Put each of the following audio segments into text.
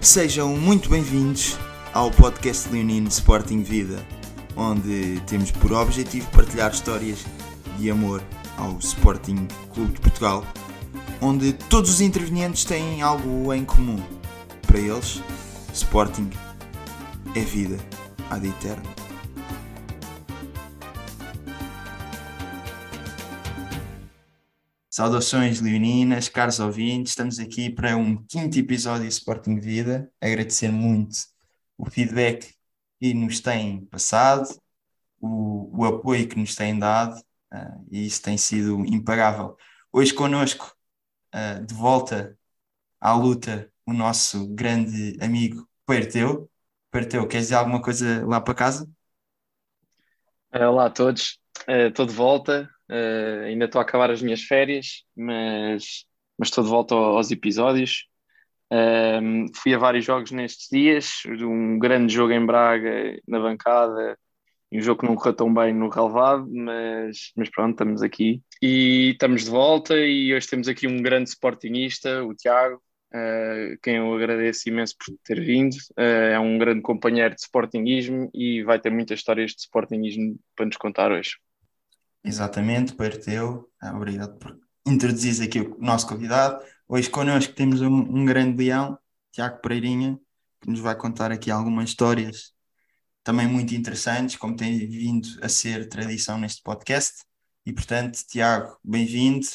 Sejam muito bem-vindos ao podcast Leonino Sporting Vida, onde temos por objetivo partilhar histórias de amor ao Sporting Clube de Portugal, onde todos os intervenientes têm algo em comum. Para eles, Sporting é vida ad eterno. Saudações leoninas, caros ouvintes, estamos aqui para um quinto episódio de Sporting Vida. Agradecer muito o feedback que nos têm passado, o, o apoio que nos têm dado, uh, e isso tem sido impagável. Hoje connosco, uh, de volta à luta, o nosso grande amigo Perteu. Perteu, queres dizer alguma coisa lá para casa? Olá a todos, estou de volta, Uh, ainda estou a acabar as minhas férias, mas, mas estou de volta aos episódios. Uh, fui a vários jogos nestes dias, um grande jogo em Braga na bancada, e um jogo que não correu tão bem no relevado, mas, mas pronto, estamos aqui. E estamos de volta e hoje temos aqui um grande sportingista, o Tiago, uh, quem eu agradeço imenso por ter vindo. Uh, é um grande companheiro de sportingismo e vai ter muitas histórias de sportingismo para nos contar hoje. Exatamente, Perteu. Ah, obrigado por introduzir aqui o nosso convidado. Hoje connosco temos um, um, grande leão, Tiago Pereirinha, que nos vai contar aqui algumas histórias também muito interessantes, como tem vindo a ser tradição neste podcast. E portanto, Tiago, bem-vindo.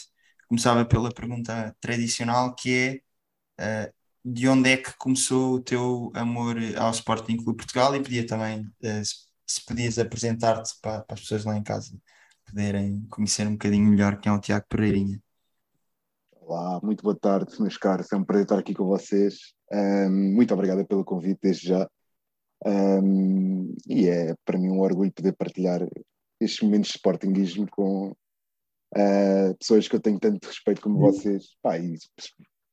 Começava pela pergunta tradicional que é uh, de onde é que começou o teu amor ao Sporting Clube Portugal e pedia também uh, se podias apresentar-te para, para as pessoas lá em casa poderem conhecer um bocadinho melhor quem é o Tiago Pereirinha. Olá, muito boa tarde, meus caros. É um prazer estar aqui com vocês. Um, muito obrigada pelo convite desde já. Um, e é para mim um orgulho poder partilhar estes momentos de sportinguismo com uh, pessoas que eu tenho tanto respeito como uhum. vocês, pá, e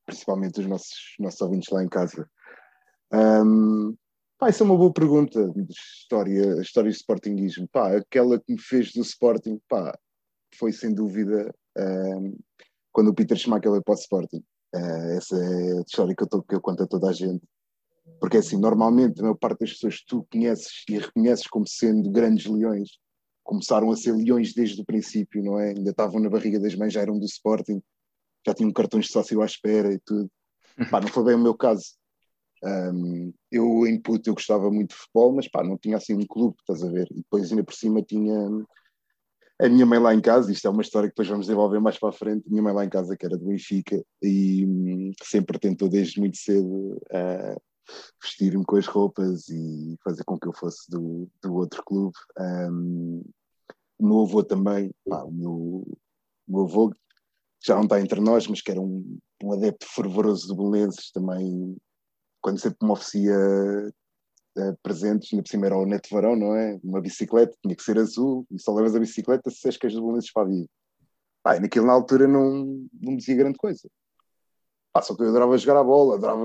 principalmente os nossos, nossos ouvintes lá em casa. Um, Pá, isso é uma boa pergunta de história, história de Sportingismo. Pá, aquela que me fez do Sporting, pá, foi sem dúvida um, quando o Peter Schmeichel veio para o Sporting. Uh, essa é a história que eu, tô, que eu conto a toda a gente. Porque assim, normalmente a maior parte das pessoas que tu conheces e reconheces como sendo grandes leões, começaram a ser leões desde o princípio, não é? Ainda estavam na barriga das mães, já eram do Sporting, já tinham cartões de sócio à espera e tudo. Pá, não foi bem o meu caso. Um, eu, em puto, eu gostava muito de futebol, mas pá, não tinha assim um clube, estás a ver? E depois, ainda por cima, tinha a minha mãe lá em casa. Isto é uma história que depois vamos desenvolver mais para a frente. A minha mãe lá em casa, que era do Benfica, e um, sempre tentou desde muito cedo uh, vestir-me com as roupas e fazer com que eu fosse do, do outro clube. Um, o meu avô também, pá, o meu, o meu avô já não está entre nós, mas que era um, um adepto fervoroso de Belenenses, também quando sempre me oferecia uh, presentes, ainda por cima era o neto varão, não é? Uma bicicleta, tinha que ser azul, e só levas a bicicleta se és queijo de bolinhos para a vida. Pá, naquilo na altura não, não me dizia grande coisa. Pá, só que eu adorava jogar a bola, adorava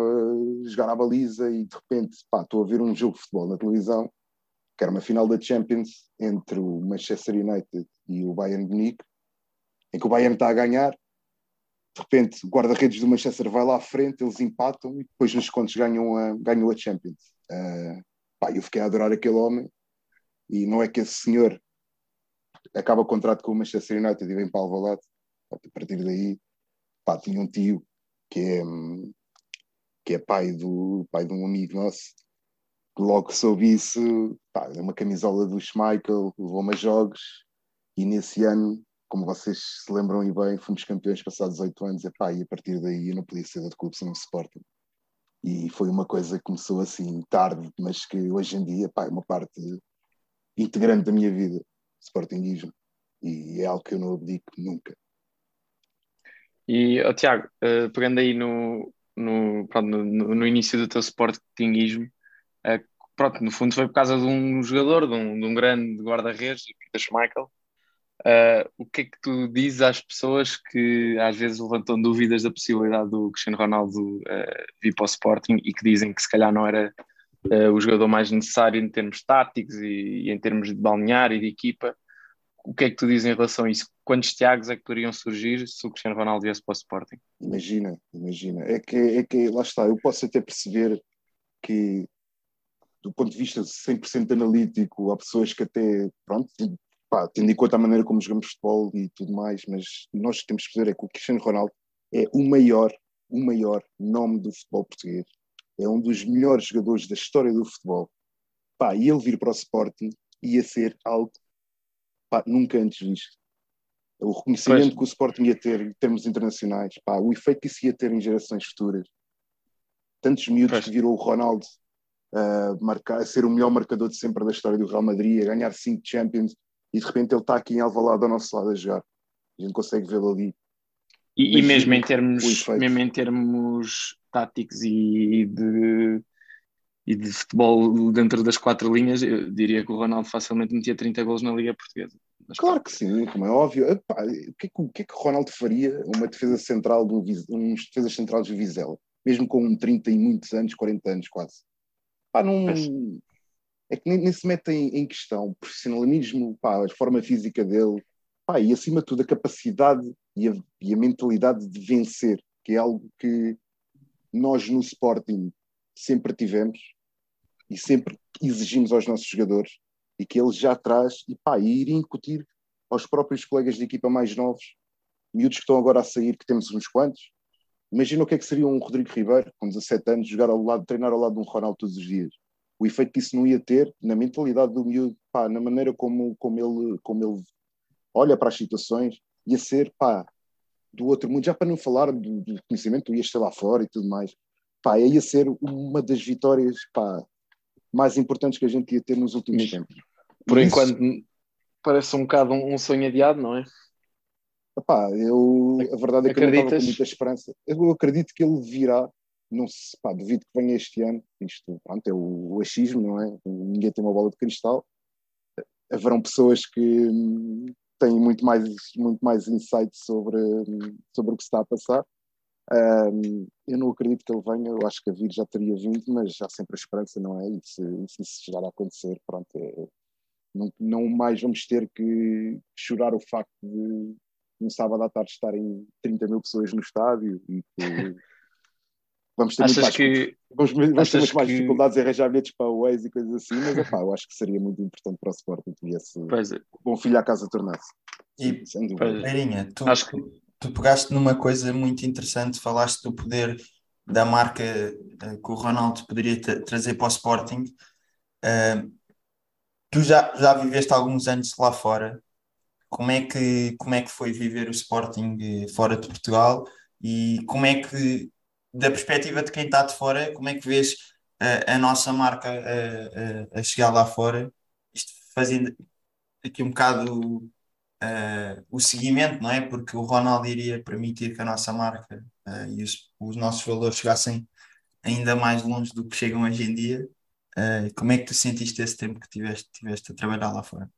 jogar a baliza e de repente, pá, estou a ver um jogo de futebol na televisão, que era uma final da Champions entre o Manchester United e o Bayern Munique, em que o Bayern está a ganhar de repente o guarda-redes do Manchester vai lá à frente, eles empatam e depois nos contos ganham a, ganham a Champions. Uh, pá, eu fiquei a adorar aquele homem e não é que esse senhor acaba o contrato com o Manchester United e vem para Alvalade. A partir daí, pá, tinha um tio que é, que é pai, do, pai de um amigo nosso que logo soube isso, pá, uma camisola do Schmeichel, levou-me a jogos e nesse ano como vocês se lembram e bem, fomos campeões passados oito anos, epá, e a partir daí eu não podia ser de clube sem o Sporting. E foi uma coisa que começou assim tarde, mas que hoje em dia epá, é uma parte integrante da minha vida, Sportingismo. E é algo que eu não abdico nunca. E, oh, Tiago, uh, pegando aí no, no, pronto, no, no, início do teu Sportingismo, uh, pronto, no fundo foi por causa de um jogador, de um, de um grande guarda-redes, Peter Schmeichel, Uh, o que é que tu dizes às pessoas que às vezes levantam dúvidas da possibilidade do Cristiano Ronaldo uh, vir para o Sporting e que dizem que se calhar não era uh, o jogador mais necessário em termos táticos e, e, em termos de balnear e de equipa? O que é que tu dizes em relação a isso? Quantos Tiagos é que poderiam surgir se o Cristiano Ronaldo viesse para o Sporting? Imagina, imagina. É que, é que lá está, eu posso até perceber que, do ponto de vista 100% analítico, há pessoas que até, pronto, pá, tendo em conta a maneira como jogamos futebol e tudo mais, mas nós temos que dizer é que o Cristiano Ronaldo é o maior, o maior nome do futebol português. É um dos melhores jogadores da história do futebol. Pá, e ele vir para o Sporting ia ser algo pá, nunca antes visto. O reconhecimento que o Sporting ia ter em termos internacionais, pá, o efeito que isso ia ter em gerações futuras. Tantos miúdos que virou o Ronaldo uh, marcar, a ser o melhor marcador de sempre da história do Real Madrid, a ganhar cinco Champions, e de repente ele está aqui em Alvalade ao nosso lado a jogar. A gente consegue vê-lo ali. E, e mesmo, em termos, mesmo em termos táticos e de, e de futebol dentro das quatro linhas, eu diria que o Ronaldo facilmente metia 30 gols na Liga Portuguesa. Claro que sim, como é óbvio. Epá, o, que é que, o que é que o Ronaldo faria uma defesa central de um, uns defesas centrais de Vizela, mesmo com um 30 e muitos anos, 40 anos quase? Pá, não, é que nem, nem se mete em, em, questão o profissionalismo, pá, a forma física dele, pá, e acima de tudo a capacidade e a, e a mentalidade de vencer, que é algo que nós no Sporting sempre tivemos e sempre exigimos aos nossos jogadores e que ele já traz e pá, e ir incutir aos próprios colegas de equipa mais novos, miúdos que estão agora a sair, que temos uns quantos. Imagina o que é que seria um Rodrigo Ribeiro, com 17 anos, jogar ao lado, treinar ao lado de um Ronaldo todos os dias o efeito que isso não ia ter na mentalidade do miúdo, pá, na maneira como, como, ele, como ele olha para as situações, ia ser, pá, do outro mundo, já para não falar do, do conhecimento, tu ias estar lá fora e tudo mais, pá, ia ser uma das vitórias, pá, mais importantes que a gente ia ter nos últimos tempos. Por isso, enquanto parece um bocado um, um sonho adiado, não é? Epá, eu, a verdade é que Acreditas? eu não estava com muita esperança. Eu acredito que ele virá não se, pá, duvido que venha este ano, isto pronto, é o, o achismo, não é? Ninguém tem uma bola de cristal. Haverão pessoas que hum, têm muito mais, muito mais insight sobre, hum, sobre o que está a passar. Um, eu não acredito que ele venha, eu acho que a vir já teria vindo, mas há sempre a esperança, não é? E se, se isso chegar a acontecer, pronto, é, não, não mais vamos ter que chorar o facto de um sábado à tarde estarem 30 mil pessoas no estádio e que Vamos ter, achas mais, que, vamos, vamos ter mais que... dificuldades em arranjar bilhetes para o Waze e coisas assim, mas epá, eu acho que seria muito importante para o Sporting que viesse é. bom filho à casa tornasse. E, Peirinha, tu, acho que... tu pegaste numa coisa muito interessante, falaste do poder da marca uh, que o Ronaldo poderia trazer para o Sporting. Uh, tu já, já viveste alguns anos lá fora. Como é, que, como é que foi viver o Sporting eh, fora de Portugal e como é que da perspectiva de quem está de fora, como é que vês a, a nossa marca a, a, a, chegar lá fora, isto fazendo aqui um bocado uh, o seguimento, não é? Porque o Ronaldo iria permitir que a nossa marca uh, e os, os, nossos valores chegassem ainda mais longe do que chegam hoje em dia. Uh, como é que tu sentiste esse tempo que tiveste, tiveste a trabalhar lá fora?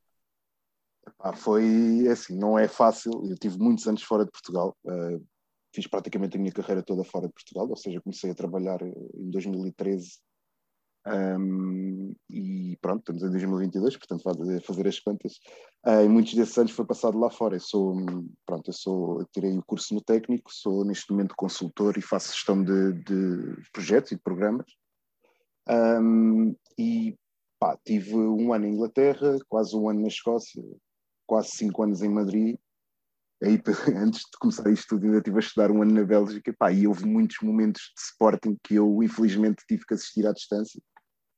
foi assim, não é fácil. Eu tive muitos anos fora de Portugal. Uh, fiz praticamente a minha carreira toda fora de Portugal, ou seja, comecei a trabalhar em 2013 um, e pronto, estamos em 2022, portanto vá fazer as contas. Uh, e muitos desses anos foi passado lá fora. Eu sou, pronto, eu sou, eu tirei o curso no técnico, sou neste momento consultor e faço gestão de, de projetos e de programas. Um, e pá, tive um ano em Inglaterra, quase um ano na Escócia, quase cinco anos em Madrid aí, antes de começar isto tudo, ainda estive a estudar um ano na Bélgica, pá, e houve muitos momentos de Sporting que eu, infelizmente, tive que assistir à distância.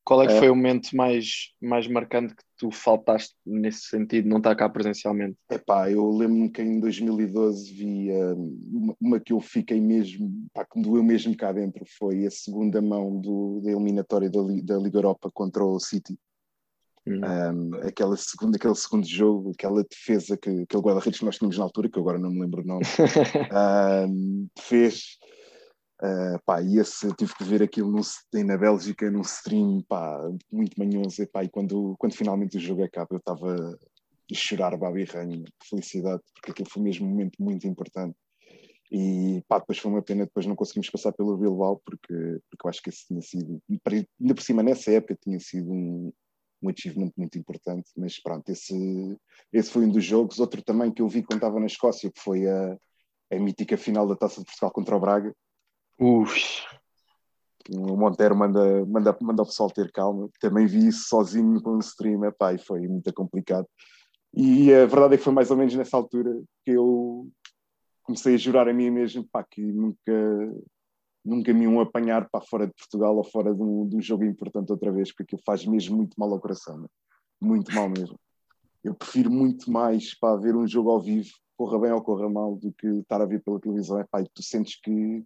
Qual é que foi uh, o momento mais, mais marcante que tu faltaste nesse sentido, não estar cá presencialmente? É pá, eu lembro-me que em 2012 vi uma, uma, que eu fiquei mesmo, pá, que me doeu mesmo cá dentro, foi a segunda mão do, da eliminatória da, da Liga Europa contra o City. Um, aquela segunda, aquele segundo jogo, aquela defesa que aquele guarda-redes que nós tínhamos na altura, que agora não me lembro o nome, um, fez. Uh, pá, e esse, tive que ver aquilo no, na Bélgica, num stream pá, muito manhoso. E, pá, e quando, quando finalmente o jogo acaba, eu estava a chorar babi ranho, de felicidade, porque aquilo foi mesmo um momento muito importante. E pá, depois foi uma pena, depois não conseguimos passar pelo Bilbao, porque, porque eu acho que esse tinha sido, ainda por cima nessa época, tinha sido um, um achievement muito importante, mas pronto, esse, esse foi um dos jogos. Outro também que eu vi quando estava na Escócia, que foi a, a mítica final da Taça de Portugal contra o Braga. Uf. o Monteiro manda, manda, manda o pessoal ter calma. Também vi isso sozinho com o stream, epá, e foi muito complicado. E a verdade é que foi mais ou menos nessa altura que eu comecei a jurar a mim mesmo pá, que nunca, nunca me iam apanhar para fora de Portugal ou fora de um, de um jogo importante outra vez, porque aquilo faz mesmo muito mal ao coração, né? muito mal mesmo. Eu prefiro muito mais para ver um jogo ao vivo, corra bem ou corra mal, do que estar a ver pela televisão. É, pá, e tu sentes que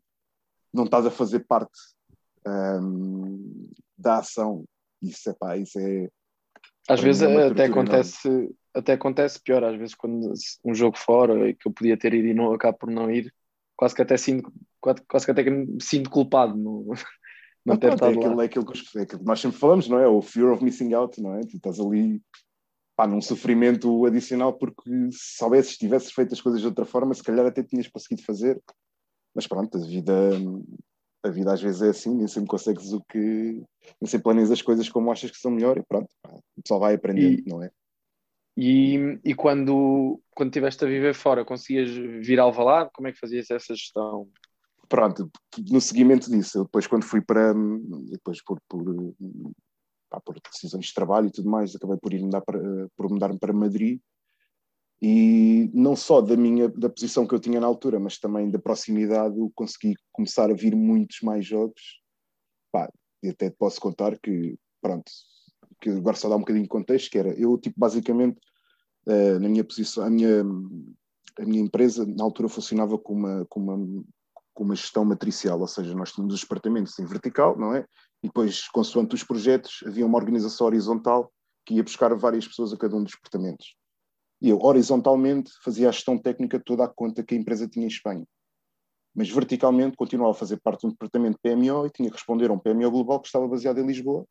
não estás a fazer parte um, da ação. Isso é pá, isso é. Às vezes é até acontece, até acontece pior, às vezes quando um jogo fora e que eu podia ter ido e não acabo por não ir, quase que até sinto, quase, que até me sinto culpado no, não ter estado é aquilo, lá. É aquilo, que, é aquilo que nós sempre falamos, não é? O fear of missing out, não é? Tu estás ali pá, num sofrimento adicional porque se soubesses, se tivesses feito as coisas de outra forma, se calhar até tinhas conseguido fazer. Mas pronto, a vida, a vida às vezes é assim, nem sempre consegues o que. nem sempre planeias as coisas como achas que são melhor e pronto, o pessoal vai aprendendo, e, não é? E, e quando, quando estiveste a viver fora, conseguias vir ao Alvalade? Como é que fazias essa gestão? Pronto, no seguimento disso, eu depois quando fui para, depois por, por, pá, por decisões de trabalho e tudo mais, acabei por ir mudar para, por mudar-me para Madrid e não só da minha da posição que eu tinha na altura, mas também da proximidade, eu consegui começar a vir muitos mais jogos. Pá, e até posso contar que, pronto, que agora só dá um bocadinho de contexto, que era, eu tipo basicamente uh, na minha posição, a minha, a minha empresa na altura funcionava com uma, com uma, com uma gestão matricial, ou seja, nós tínhamos os departamentos em vertical, não é? E depois, consoante os projetos, havia uma organização horizontal que ia buscar várias pessoas a cada um dos departamentos. E eu, horizontalmente, fazia a gestão técnica toda a conta que a empresa tinha em Espanha. Mas verticalmente continuava a fazer parte de um departamento PMO e tinha que responder a um PMO global que estava baseado em Lisboa.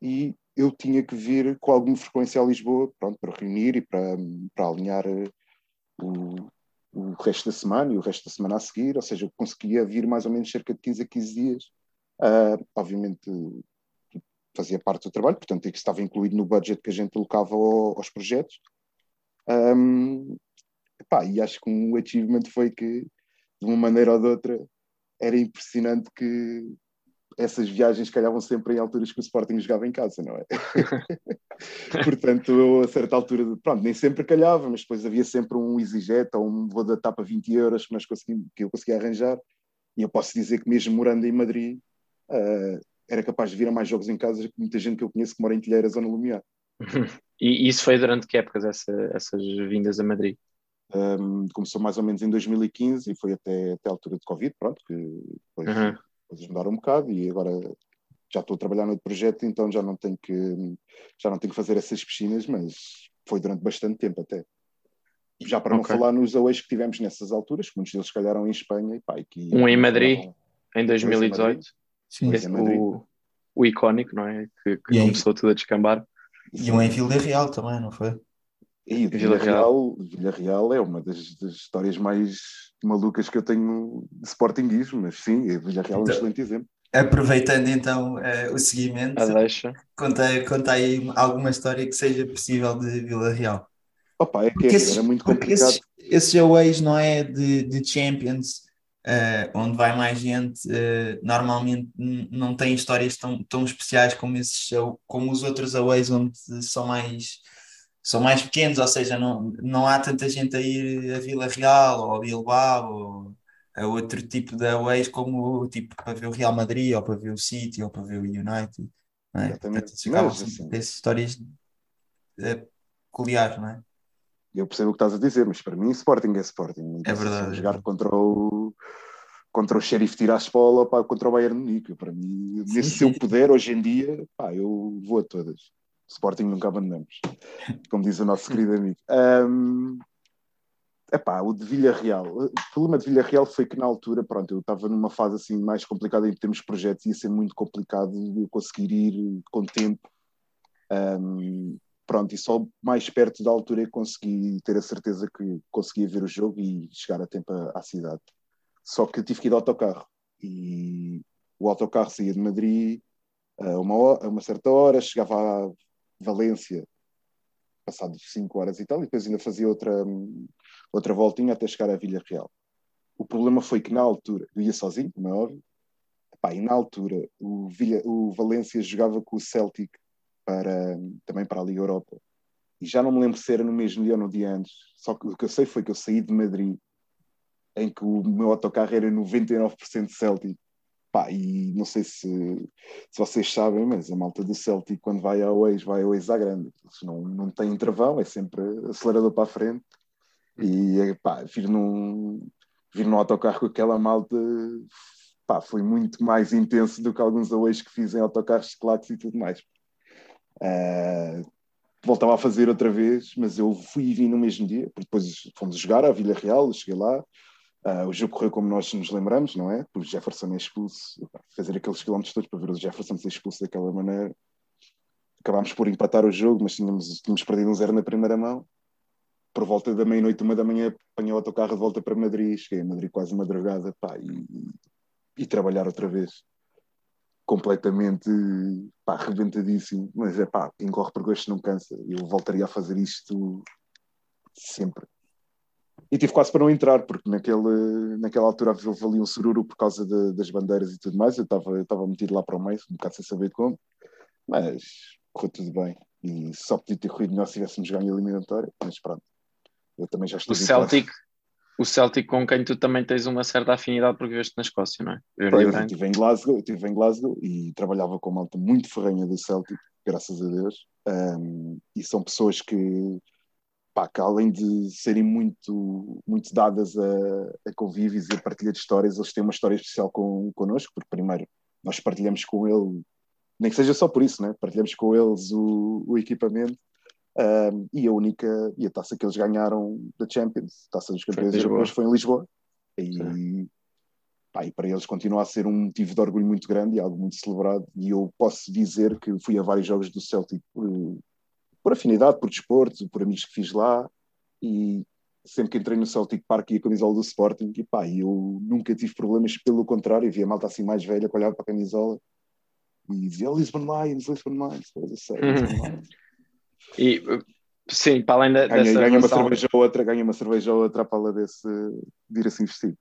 E eu tinha que vir com alguma frequência a Lisboa pronto, para reunir e para, para alinhar eh, o, o resto da semana e o resto da semana a seguir. Ou seja, eu conseguia vir mais ou menos cerca de 15 a 15 dias. Uh, obviamente fazia parte do trabalho, portanto, estava incluído no budget que a gente colocava aos projetos. Um, epá, e acho que um achievement foi que, de uma maneira ou de outra, era impressionante que essas viagens calhavam sempre em alturas que o Sporting jogava em casa, não é? Portanto, eu, a certa altura, pronto, nem sempre calhava, mas depois havia sempre um EasyJet ou um voo da tapa 20 euros que, nós que eu conseguia arranjar. E eu posso dizer que mesmo morando em Madrid, uh, era capaz de vir a mais jogos em casa que muita gente que eu conheço que mora em Telheiras ou no Lumiar. E isso foi durante que épocas, essa, essas vindas a Madrid? Um, começou mais ou menos em 2015 e foi até, até a altura de Covid, pronto, que depois uhum. Coisas mudaram um bocado e agora já estou a trabalhar no projeto, então já não tenho que já não tenho que fazer essas piscinas, mas foi durante bastante tempo até. Já para não okay. falar nos aways que tivemos nessas alturas, muitos deles calharam em Espanha e pá, que, Um em Madrid, em 2018. Sim, Esse, o, o icónico, não é? Que, que começou tudo a descambar. E um em Vila Real também, não foi? E Vila Real, Vila Real é uma das, das, histórias mais malucas que eu tenho de sportinguismo, mas sim, Vila Real é um então, excelente exemplo. Aproveitando então uh, o seguimento, conta, conta aí alguma história que seja possível de Vila Real. Opa, é que é, esses, era muito complicado. Esses, esses aways, não é, de, de Champions, uh, onde vai mais gente, uh, normalmente não tem histórias tão, tão especiais como, esses, como os outros aways, onde são mais, são mais pequenos, ou seja, não, não há tanta gente a ir a Vila Real ou a Bilbao ou a outro tipo de aways como tipo para ver o Real Madrid ou para ver o City ou para ver o United. Não é? Portanto, Mas, assim, histórias uh, peculiares, não é? Eu percebo o que estás a dizer, mas para mim Sporting é Sporting. É verdade. Jogar é contra o contra o Sheriff Tiraspol ou pá, contra o Bayern Munique. Para mim, sim, se eu puder, hoje em dia, pá, eu vou a todas. Sporting nunca abandonamos, como diz o nosso querido amigo. Um, epá, o de Villarreal. O problema de Villarreal foi que na altura, pronto, eu estava numa fase assim mais complicada em termos de projetos, ia ser muito complicado eu conseguir ir com tempo. Um, pronto, e só mais perto da altura eu consegui ter a certeza que conseguia ver o jogo e chegar a tempo à, cidade. Só que tive que ir de autocarro e o autocarro saía de Madrid a uma, a uma certa hora, chegava a Valência passado 5 horas e tal, e depois ainda fazia outra, outra voltinha até chegar à Vila Real. O problema foi que na altura, eu ia sozinho, como é óbvio, Pá, e na altura o, o Valência jogava com o Celtic para, também para a Liga Europa. E já não me lembro se era no mesmo dia ou no dia antes. Só que o que eu sei foi que eu saí de Madrid em que o meu autocarro era 99% Celtic. Pá, e não sei se, se vocês sabem, mas a malta do Celtic, quando vai ao ex, vai ao ex à grande. Eles não, não tem travão, é sempre acelerador para a frente. E pá, vir num, vir num autocarro com aquela malta pá, foi muito mais intenso do que alguns aways que fiz em autocarros de claques e tudo mais. Uh, voltava a fazer outra vez, mas eu fui e vim no mesmo dia, depois fomos jogar à Vila Real, cheguei lá, uh, o jogo correu como nós nos lembramos, não é? O Jefferson é expulso, fazer aqueles quilómetros todos para ver o Jefferson ser expulso daquela maneira. Acabámos por empatar o jogo, mas tínhamos, tínhamos perdido um zero na primeira mão. Por volta da meia-noite, uma da manhã, apanhei o autocarro de volta para Madrid, cheguei a Madrid quase madrugada, pá, e, e trabalhar outra vez completamente pá, arrebentadíssimo, mas é pá, quem corre por gosto não cansa. Eu voltaria a fazer isto sempre. E tive quase para não entrar, porque naquele, naquela altura ali um sururu por causa de, das bandeiras e tudo mais. Eu estava metido lá para o meio, um bocado sem saber como, mas correu tudo bem. E só podia ter corrido melhor se tivéssemos ganho a eliminatória, mas pronto. Eu também já estou. O Celtic, o Celtic com quem tu também tens uma certa afinidade porque viveste na Escócia, não é? Eu, pois, eu estive em Glasgow, estive em Glasgow e trabalhava com uma malta muito ferrenha do Celtic, graças a Deus, um, e são pessoas que, pá, que além de serem muito, muito dadas a, a convívios e a partilha de histórias, eles têm uma história especial com, connosco, porque primeiro nós partilhamos com ele, nem que seja só por isso, né? partilhamos com eles o, o equipamento um, e a única, e a taça que eles ganharam da Champions, taça dos campeões europeus, foi em Lisboa. E, pá, e para eles continua a ser um motivo de orgulho muito grande e algo muito celebrado. E eu posso dizer que fui a vários jogos do Celtic por, por afinidade, por desporto, por amigos que fiz lá. E sempre que entrei no Celtic Park e a camisola do Sporting, e pá, eu nunca tive problemas, pelo contrário, via a malta assim mais velha que olhava para a camisola e dizia Lisbon Lions, Lisbon Lions, coisa séria, Lisbon Lions. E sim, para além da, ganha, dessa ganha relação... uma cerveja ou outra, ganha uma cerveja ou outra para lá desse de ir assim vestido.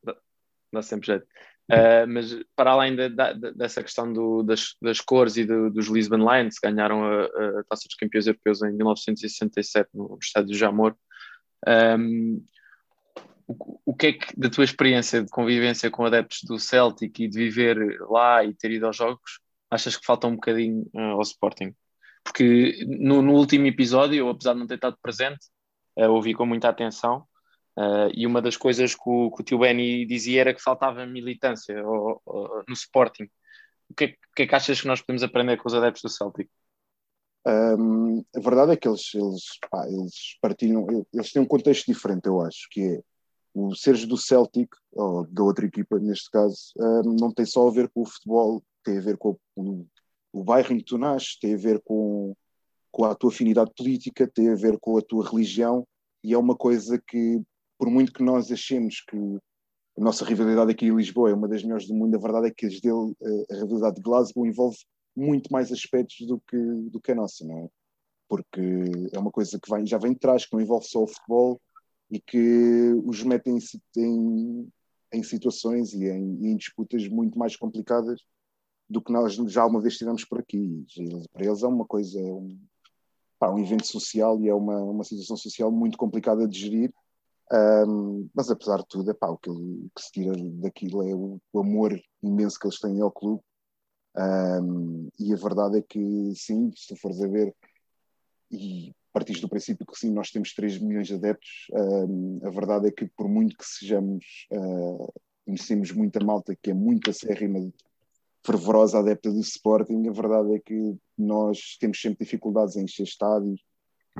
Dá sempre jeito. Uh, mas para além de, de, dessa questão do, das, das, cores e do, dos Lisbon Lions, que ganharam a, a, Taça dos Campeões Europeus em 1967 no estádio Jamor, um, o, o, que é que, da tua experiência de convivência com adeptos do Celtic e de viver lá e ter ido aos jogos, achas que falta um bocadinho uh, ao Sporting? porque no, no, último episódio, apesar de não ter estado presente, uh, ouvi com muita atenção. Uh, e uma das coisas que o, que o tio Benny dizia era que faltava militância ou, ou, no Sporting. O que, é, que é que achas que nós podemos aprender com os adeptos do Celtic? Um, a verdade é que eles, eles, pá, eles partilham, eles têm um contexto diferente, eu acho, que é o seres do Celtic, ou da outra equipa neste caso, um, não tem só a ver com o futebol, tem a ver com o, o bairro em que tu nasces, tem a ver com, com a tua afinidade política, tem a ver com a tua religião, e é uma coisa que, por muito que nós achemos que a nossa rivalidade aqui em Lisboa é uma das melhores do mundo, a verdade é que as dele, a rivalidade de Glasgow envolve muito mais aspectos do que, do que a nossa, não é? Porque é uma coisa que já vem de trás, que não envolve só o futebol e que os mete em, em, em situações e em, em disputas muito mais complicadas do que nós já uma vez tivemos por aqui. Para eles é uma coisa, é um, pá, um evento social e é uma, uma situação social muito complicada de gerir. Um, mas apesar de tudo, pá, o que, que, se tira daquilo é o, o, amor imenso que eles têm ao clube. Um, e a verdade é que, sim, se tu fores a ver, e partiste do princípio que sim, nós temos 3 milhões de adeptos, um, a verdade é que, por muito que sejamos, uh, conhecemos muita malta que é muito acérrima fervorosa adepta do Sporting, a verdade é que nós temos sempre dificuldades em encher estádios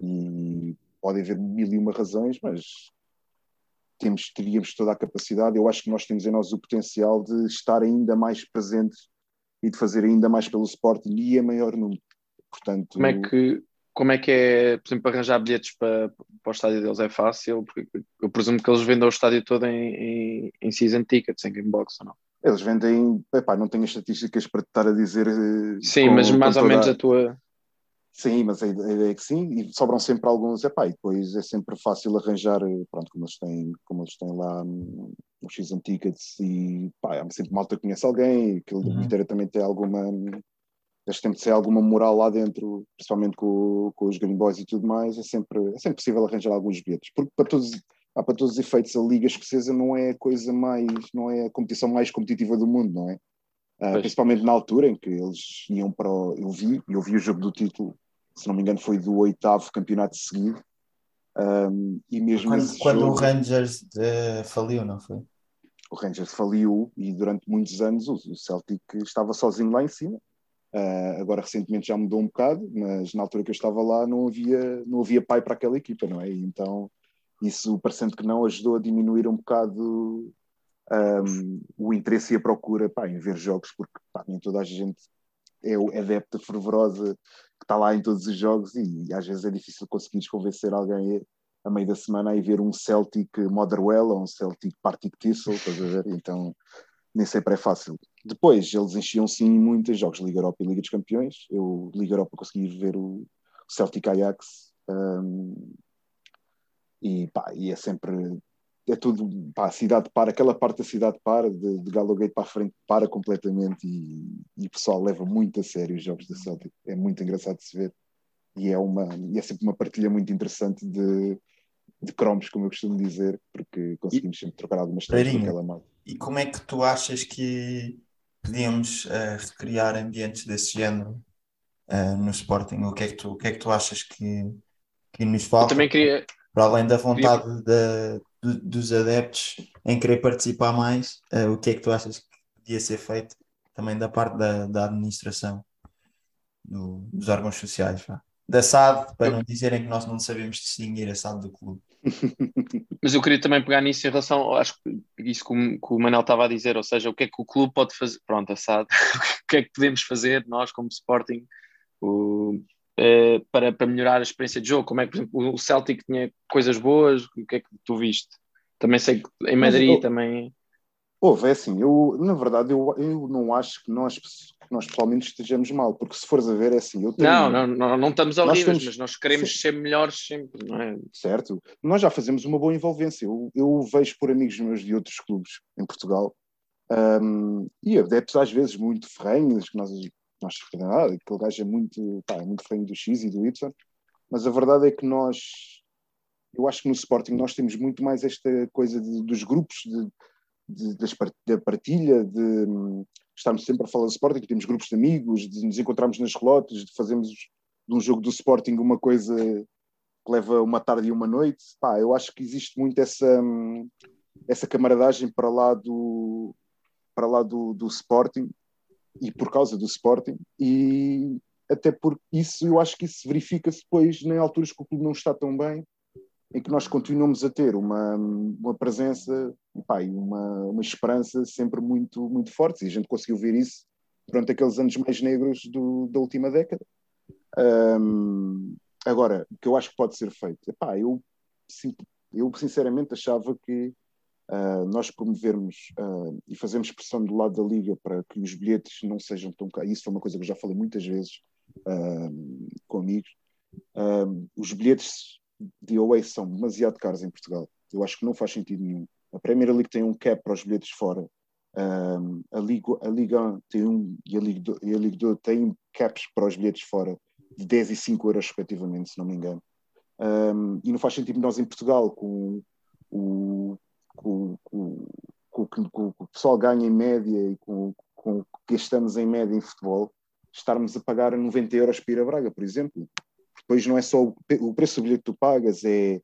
e pode haver mil e uma razões, mas temos, teríamos toda a capacidade. Eu acho que nós temos em nós o potencial de estar ainda mais presentes e de fazer ainda mais pelo Sporting e a maior número. Portanto, como é que como é que é, por exemplo, arranjar bilhetes para, para o estádio deles é fácil? Porque eu presumo que eles vendam o estádio todo em, em, em season tickets, em game box ou não? Eles vendem, epá, não tenho as estatísticas para te estar a dizer. Eh, sim, com, mas mais ou menos a tua. Sim, mas a ideia é que sim, e sobram sempre alguns, epá, e depois é sempre fácil arranjar, eh, pronto, como eles têm, como eles têm lá hum, os season tickets e pá, há sempre malta que conhece alguém, aquilo uhum. também tem alguma eles têm de ser alguma moral lá dentro, principalmente com, com os Green Boys e tudo mais, é sempre, é sempre possível arranjar alguns bilhetes, porque para todos, ah, para todos os efeitos a Liga Escocesa não é a coisa mais, não é a competição mais competitiva do mundo, não é? Uh, principalmente na altura em que eles iam para o, eu vi, eu vi o jogo do título, se não me engano foi do oitavo campeonato seguido, um, e mesmo quando, quando jogo, o Rangers uh, faliu, não foi? O Rangers faliu e durante muitos anos o, o Celtic estava sozinho lá em cima. Uh, agora recentemente já mudou um bocado, mas na altura que eu estava lá não havia, não havia pai para aquela equipa, não é? E então isso, parecendo que não, ajudou a diminuir um bocado um, o interesse e a procura pá, em ver jogos, porque pá, nem toda a gente é o adepta fervorosa está lá em todos os jogos e, e às vezes é difícil conseguir convencer alguém a, a meio da semana a ir ver um Celtic Motherwell ou um Celtic Partick Thistle, estás a ver? Então nem sempre é fácil. Depois eles enchiam sim muitos jogos Liga Europa e Liga dos Campeões. Eu, Liga Europa, consegui ver o Celtic Ajax um, e, pá, e é sempre é tudo, pá, a cidade para, aquela parte da cidade para, de, de Gallowgate para a frente, para completamente e, e o pessoal leva muito a sério os jogos da Celtic. É muito engraçado de se ver e é, uma, e é sempre uma partilha muito interessante de, de cromos, como eu costumo dizer, porque conseguimos e, sempre trocar algumas coisas com aquela malta. E como é que tu achas que podíamos uh, recriar ambientes desse género uh, no Sporting? O que é que tu, o que é que tu achas que, que nos falta? Eu também queria... Para além da vontade queria do, dos adeptos em querer participar mais, uh, o que é que tu achas que podia ser feito também da parte da, da administração do, dos órgãos sociais? Vá. Da SAD, para não dizerem que nós não sabemos distinguir a SAD do clube. Mas eu queria também pegar nisso em relação, acho que isso que o, que o Manel estava a dizer, ou seja, o que é que o clube pode fazer, pronto, a SAD, o que é que podemos fazer nós como Sporting o, uh, para, para melhorar a experiência de jogo? Como é que, por exemplo, o Celtic tinha coisas boas? O que é que tu viste? Também sei que em Madrid também. Houve, é assim, eu, na verdade, eu, eu não acho que nós, nós pessoalmente estejamos mal, porque se fores a ver, é assim. Eu tenho, não, não, não, não estamos horríveis, temos, mas nós queremos sim. ser melhores sempre, não é? Certo, nós já fazemos uma boa envolvência. Eu, eu vejo por amigos meus de outros clubes em Portugal um, e adeptos às vezes muito ferrenhos, que nós nós ah, aquele gajo é muito, pá, é muito feio do X e do Y, mas a verdade é que nós, eu acho que no Sporting nós temos muito mais esta coisa de, dos grupos, de, de, da partilha, de estarmos sempre a falar do Sporting, temos grupos de amigos, de nos encontrarmos nas relotes, de fazermos de um jogo do Sporting uma coisa que leva uma tarde e uma noite. Pá, eu acho que existe muito essa, hum, essa camaradagem para lá do, para lá do, do Sporting e por causa do Sporting, e até por isso eu acho que isso verifica-se depois em alturas que o clube não está tão bem, em que nós continuamos a ter uma, uma presença pá, e uma, uma esperança sempre muito, muito fortes, e a gente conseguiu ver isso durante aqueles anos mais negros do, da última década. Um, agora, o que eu acho que pode ser feito, epá, eu, eu sinceramente achava que uh, nós promovermos uh, e fazermos pressão do lado da Liga para que os bilhetes não sejam tão caros. Isso foi uma coisa que eu já falei muitas vezes uh, com amigos. os bilhetes de away são demasiado caros em Portugal. Eu acho que não faz sentido nenhum. A Premier League tem um cap para os bilhetes fora. a, Liga, a Liga tem um e a Liga, 2, e a Liga 2 tem caps para os bilhetes fora de 10 e 5 euros respectivamente, se não me engano. E não faz sentido nós em Portugal, com o, com, com, com, com, o que o pessoal ganha em média e com, com o que gastamos em média em futebol, estarmos a pagar 90 euros para ir a Braga, por exemplo. Depois não é só o, o preço do bilhete que tu pagas, é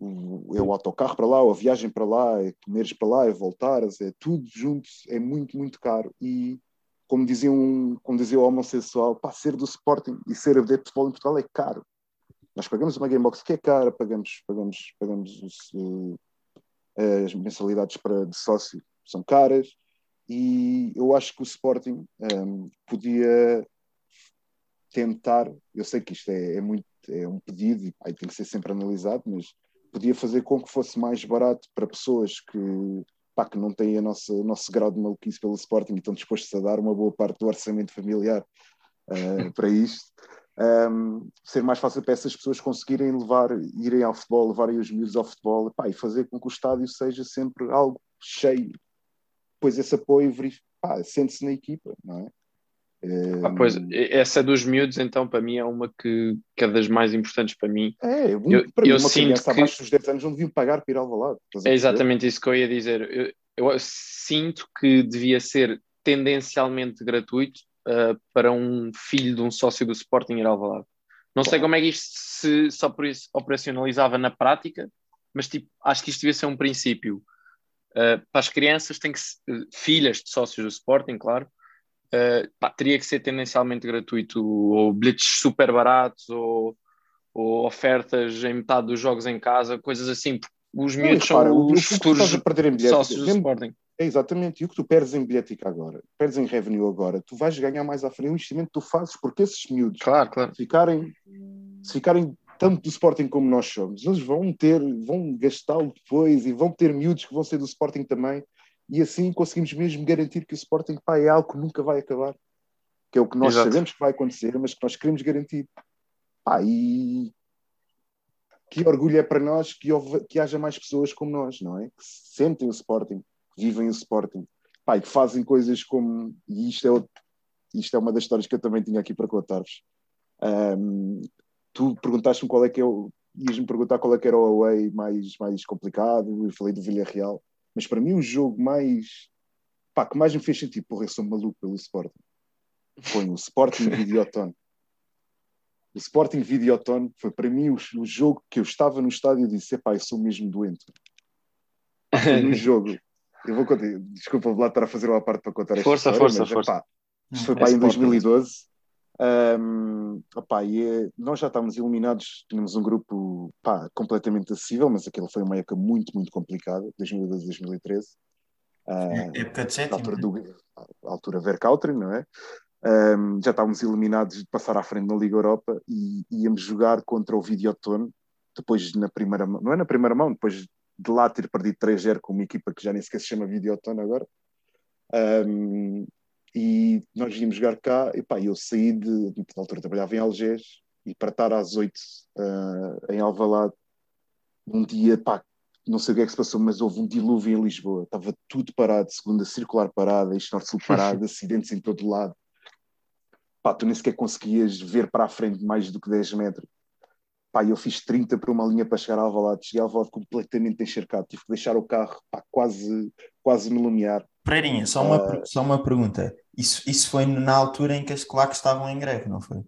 o, é o autocarro para lá, a viagem para lá, é comeres para lá, é voltares, é tudo junto, é muito, muito caro. E como dizia, um, como dizia o homossexual, para ser do Sporting e ser adepto de futebol em Portugal é caro. Nós pagamos uma Gamebox que é cara, pagamos, pagamos, pagamos as mensalidades para, de sócio são caras e eu acho que o Sporting um, podia tentar, eu sei que isto é, é, muito é um pedido e aí tem que ser sempre analisado, mas podia fazer com que fosse mais barato para pessoas que, pá, que não têm a nossa, o nosso grau de maluquice pelo Sporting e estão dispostos a dar uma boa parte do orçamento familiar uh, para isto um, ser mais fácil para essas pessoas conseguirem levar, irem ao futebol, levarem os miúdos ao futebol pá, e fazer com que o estádio seja sempre algo cheio, depois esse apoio sente-se na equipa, não é? Ah, pois, essa dos miúdos, então, para mim, é uma que, que é das mais importantes para mim. É, eu, para eu mim, uma sinto que... abaixo dos 10 anos não deviam pagar para ir ao lado. É exatamente isso que eu ia dizer. Eu, eu, sinto que devia ser tendencialmente gratuito uh, para um filho de um sócio do Sporting ir ao lado. Não sei como é que isto se, se operacionalizava na prática, mas tipo, acho que isto devia ser um princípio. Uh, para as crianças, tem que filhas de sócios do Sporting, claro, uh, pá, teria que ser tendencialmente gratuito, ou bilhetes super baratos, ou, ou, ofertas em metade dos jogos em casa, coisas assim. Os miúdos são os futuros sócios do Sporting. É exatamente, e o que tu perdes em bilhética agora, perdes em revenue agora, tu vais ganhar mais à frente, o investimento que tu fazes, porque esses miúdos claro, claro. ficarem, se ficarem tanto do Sporting como nós somos, eles vão ter, vão gastá-lo depois e vão ter miúdos que vão ser do Sporting também e assim conseguimos mesmo garantir que o Sporting pá, é algo que nunca vai acabar. Que é o que nós Exato. sabemos que vai acontecer, mas que nós queremos garantir. Pá, e que orgulho é para nós que, houve, que haja mais pessoas como nós, não é? Que sentem o Sporting, vivem o Sporting, pá, que fazem coisas como. E isto é, outro, isto é uma das histórias que eu também tinha aqui para contar-vos. Um, tu perguntaste-me qual é que é o. Ias-me perguntar qual é que era o away mais, mais complicado, eu falei do Villarreal. Mas para mim o jogo mais pá, que mais me fez sentir, porra, eu sou maluco pelo Sporting. Foi o Sporting Videoton. O Sporting Videoton foi para mim o, o, jogo que eu estava no estádio e disse: pá, eu sou mesmo doente. No jogo. Eu vou contar, desculpa, vou lá estar a fazer uma parte para contar esta força, história, força, mas, força. Epá, isto foi é em 2012. Um, opá, e é, nós já estávamos eliminados, tínhamos um grupo pá, completamente acessível, mas aquilo foi uma época muito, muito complicada, 2012 2013. Uh, época de sétimo. Altura, do, altura Verkautren, não é? Um, já estávamos eliminados de passar à frente na Liga Europa e íamos jogar contra o Videoton, depois na primeira mão, não é na primeira mão, depois de lá ter perdido 3-0 com uma equipa que já nem sequer se chama Videoton agora. Um, e nós vimos jogar cá, e pá, eu saí de, na altura trabalhava em Algés, e para estar às 8 uh, ah, em Alvalade, um dia, pá, não sei o que é que se passou, mas houve um dilúvio em Lisboa, estava tudo parado, segunda circular parada, este norte-sul parado, acidentes em todo lado. Pá, tu nem sequer conseguias ver para a frente mais do que 10 metros. Pá, eu fiz 30 para uma linha para chegar a Alvalade, cheguei a Alvalade completamente encharcado, tive que deixar o carro pá, quase, quase no lumiar. Pereirinha, só uma, uh, só uma pergunta. Isso, isso foi na altura em que as claques estavam em greve, não foi?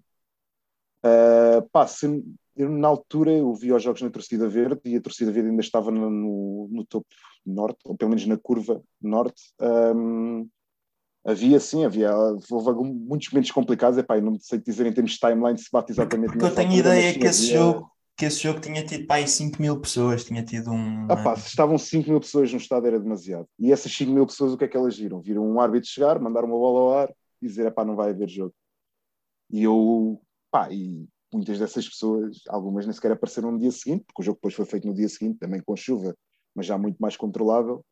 Uh, pá, se, eu, na altura eu vi os jogos na torcida verde e a torcida verde ainda estava no, no, no topo norte, ou pelo menos na curva norte. Um, havia sim, havia houve muitos momentos complicados. Epá, não sei dizer em termos de timeline se bate exatamente Porque, eu tenho ideia que esse havia... jogo que esse jogo tinha tido aí 5 mil pessoas, tinha tido um. Ah, pá, se estavam 5 mil pessoas no estado era demasiado. E essas 5 mil pessoas, o que é que elas viram? Viram um árbitro chegar, mandar uma bola ao ar e dizer, pá, não vai haver jogo. E eu, pá, e muitas dessas pessoas, algumas nem sequer apareceram no dia seguinte, porque o jogo depois foi feito no dia seguinte, também com chuva, mas já muito mais controlável.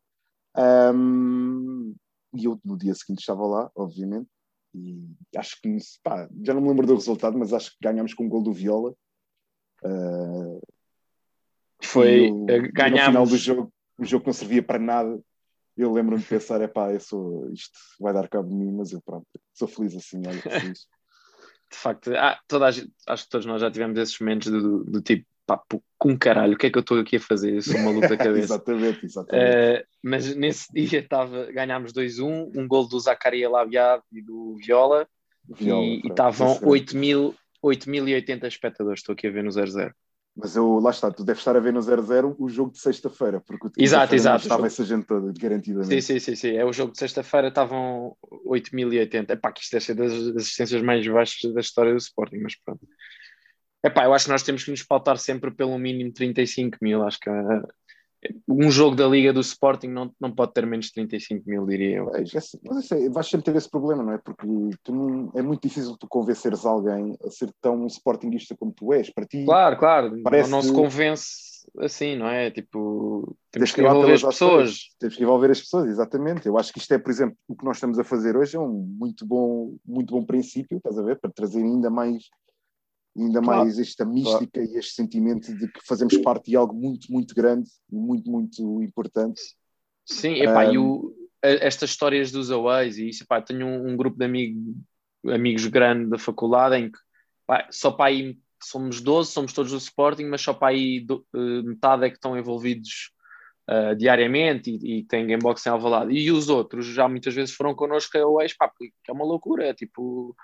Um, e eu no dia seguinte estava lá, obviamente, e acho que, pá, já não me lembro do resultado, mas acho que ganhámos com um gol do Viola Uh, foi o, ganhámos... no final do jogo, o jogo não servia para nada. Eu lembro-me de pensar, é pá, sou, isto vai dar cabo de mim, mas eu pronto, sou feliz assim, olha, feliz. De facto, ah, toda a gente, acho que todos nós já tivemos esses momentos do, do tipo, com caralho, o que é que eu estou aqui a fazer? Eu sou maluco da cabeça. exatamente, exatamente. Uh, mas nesse dia tava, ganhámos 2-1, um gol do Zacaria Labiado e do Viola, Viola e estavam 8 mil 8.080 espectadores, estou aqui a ver no 00. Mas eu, lá está, tu deves estar a ver no 00 o jogo de sexta-feira, porque o exato, exato, estava essa gente toda, garantidamente. Sim, sim, sim, sim. É o jogo de sexta-feira, estavam 8.080. Epá, que isto deve ser das assistências mais baixas da história do Sporting, mas pronto. Epá, eu acho que nós temos que nos pautar sempre pelo mínimo 35 mil, acho que é um jogo da Liga do Sporting não, não pode ter menos de 35 mil, diria eu. É, mas é, vais sempre ter esse problema, não é? Porque não, é muito difícil tu convenceres alguém a ser tão sportinguista como tu és. Para ti, claro, claro, parece... não, não se convence assim, não é? Tipo, temos que envolver as pessoas. Temos que envolver as pessoas, exatamente. Eu acho que isto é, por exemplo, o que nós estamos a fazer hoje é um muito bom, muito bom princípio, estás a ver? Para trazer ainda mais ainda claro. mais esta mística claro. e este sentimento de que fazemos parte de algo muito, muito grande, muito, muito importante. Sim, epá, um, e o, estas histórias dos aways e isso, epá, tenho um, um grupo de amigo, amigos grande da faculdade em que pá, só para aí somos 12, somos todos do Sporting, mas só para aí do, uh, metade é que estão envolvidos uh, diariamente e, e têm gamebox em Alvalade. E os outros já muitas vezes foram connosco a Waze, pá, que é uma loucura, é tipo